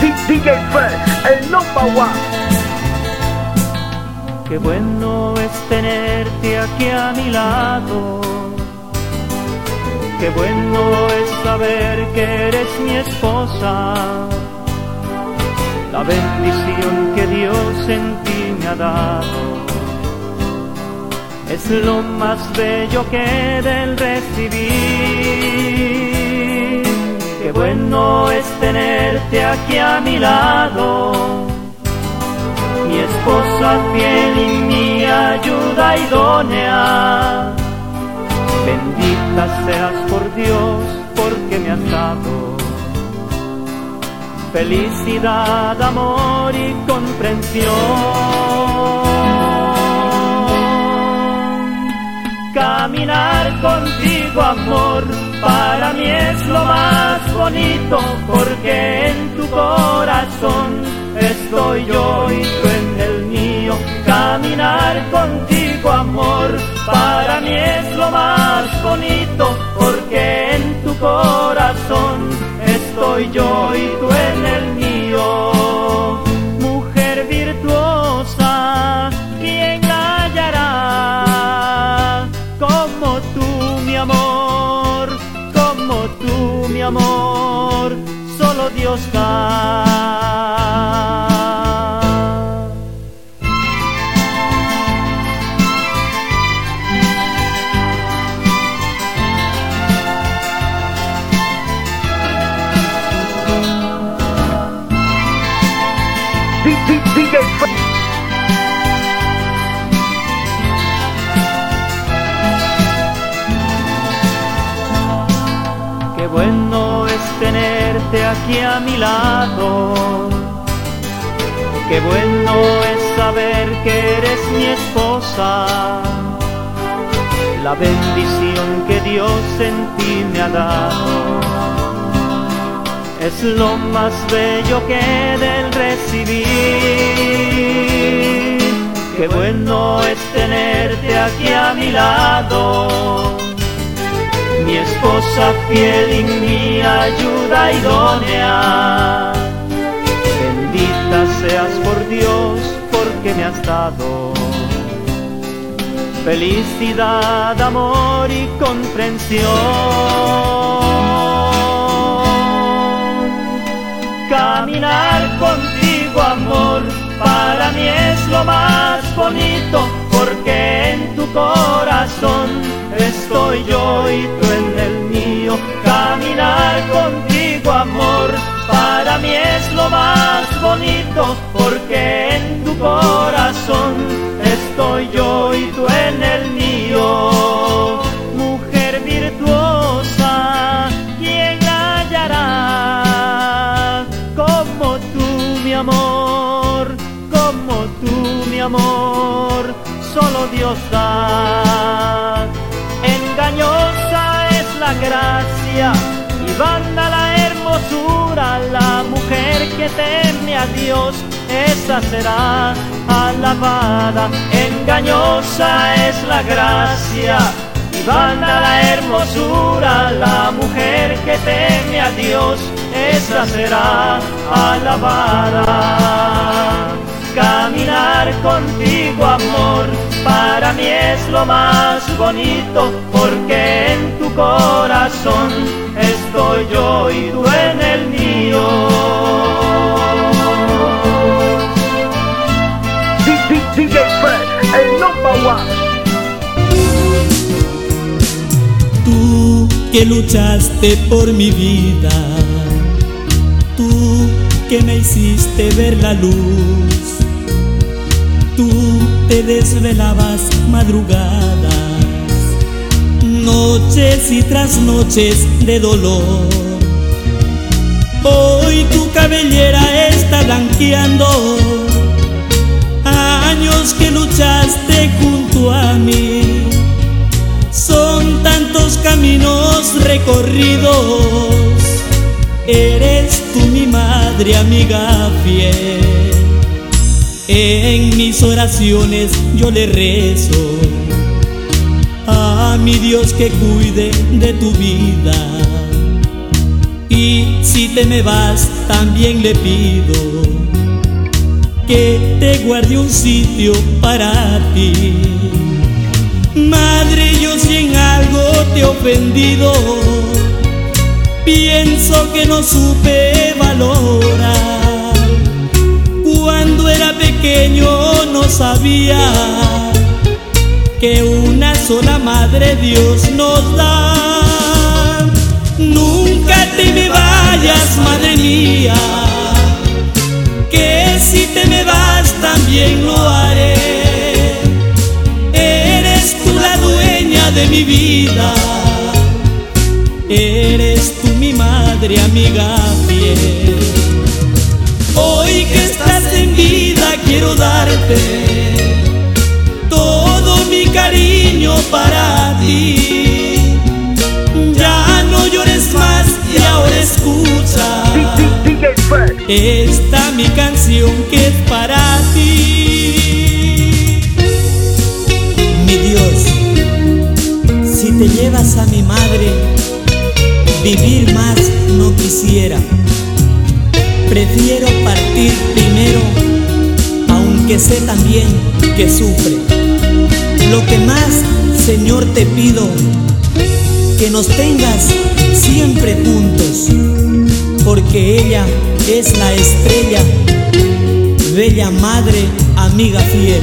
DJ Fred, el number one. Qué bueno es tenerte aquí a mi lado. Qué bueno es saber que eres mi esposa. La bendición que Dios en ti me ha dado es lo más bello que del recibir. Bueno es tenerte aquí a mi lado mi esposa fiel y mi ayuda idónea. Bendita seas por Dios porque me has dado felicidad, amor y comprensión. Caminar contigo, amor, para mí es lo más bonito, porque en tu corazón estoy yo y tú en el mío. Caminar contigo, amor, para mí es lo más bonito, porque en tu corazón estoy yo y tú en Dios. Tenerte aquí a mi lado. Qué bueno es saber que eres mi esposa. La bendición que Dios en ti me ha dado es lo más bello que del recibir. Qué bueno es tenerte aquí a mi lado mi esposa fiel y mi ayuda idónea. Bendita seas por Dios porque me has dado felicidad, amor y comprensión. Caminar contigo, amor, para mí es lo más bonito, porque en tu corazón estoy yo y tú en el mío. Caminar contigo, amor. Para mí es lo más bonito porque en tu corazón estoy yo y tú en el mío. Mujer virtuosa, ¿quién la hallará? Como tú, mi amor, como tú, mi amor, solo Dios da. Gracia y banda la hermosura, la mujer que teme a Dios, esa será alabada. Engañosa es la gracia y banda la hermosura, la mujer que teme a Dios, esa será alabada. Contigo, amor, para mí es lo más bonito, porque en tu corazón estoy yo y tú en el mío. DJ Fresh, el number one. Tú que luchaste por mi vida, tú que me hiciste ver la luz, te desvelabas madrugadas, noches y tras noches de dolor. Hoy tu cabellera está blanqueando, años que luchaste junto a mí. Son tantos caminos recorridos, eres tú mi madre amiga fiel. En mis oraciones yo le rezo a mi Dios que cuide de tu vida. Y si te me vas, también le pido que te guarde un sitio para ti. Madre, yo si en algo te he ofendido, pienso que no supe valorar. Era pequeño no sabía que una sola madre Dios nos da. Nunca te me vayas, madre mía, que si te me vas también lo haré. Eres tú la dueña de mi vida, eres tú mi madre amiga fiel. Hoy que estás en vida quiero darte todo mi cariño para ti. Ya no llores más y ahora escucha. Esta mi canción que es para ti. Mi Dios, si te llevas a mi madre, vivir más no quisiera. Prefiero partir sé también que sufre. Lo que más, Señor, te pido, que nos tengas siempre juntos, porque ella es la estrella, bella madre, amiga fiel.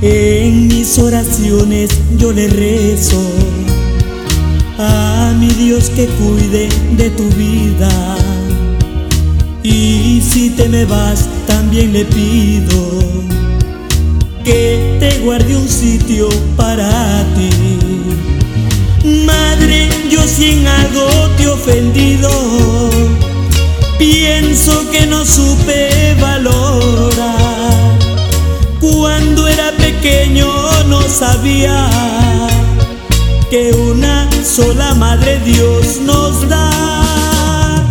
En mis oraciones yo le rezo a mi Dios que cuide de tu vida. Y si te me vas, también le pido que te guarde un sitio para ti. Madre, yo si en algo te he ofendido, pienso que no supe valorar. Cuando era pequeño no sabía que una sola madre Dios nos da.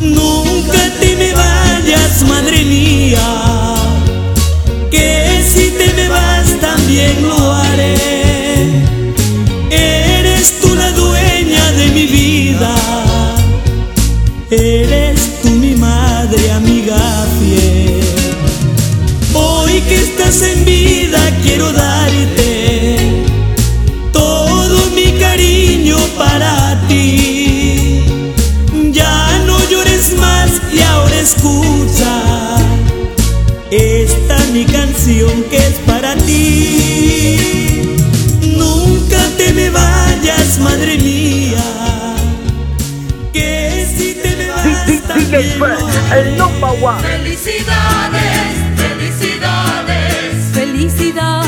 Nunca te me vayas, madre mía, que si te me vas también lo haré. Eres tú la dueña de mi vida, eres tú mi madre amiga fiel. Hoy que estás en vida quiero darte para ti. Ya no llores más y ahora escucha esta mi canción que es para ti. Nunca te me vayas, madre mía. Que si te me vas, sí, sí, sí, el number one. Felicidades, felicidades, felicidades.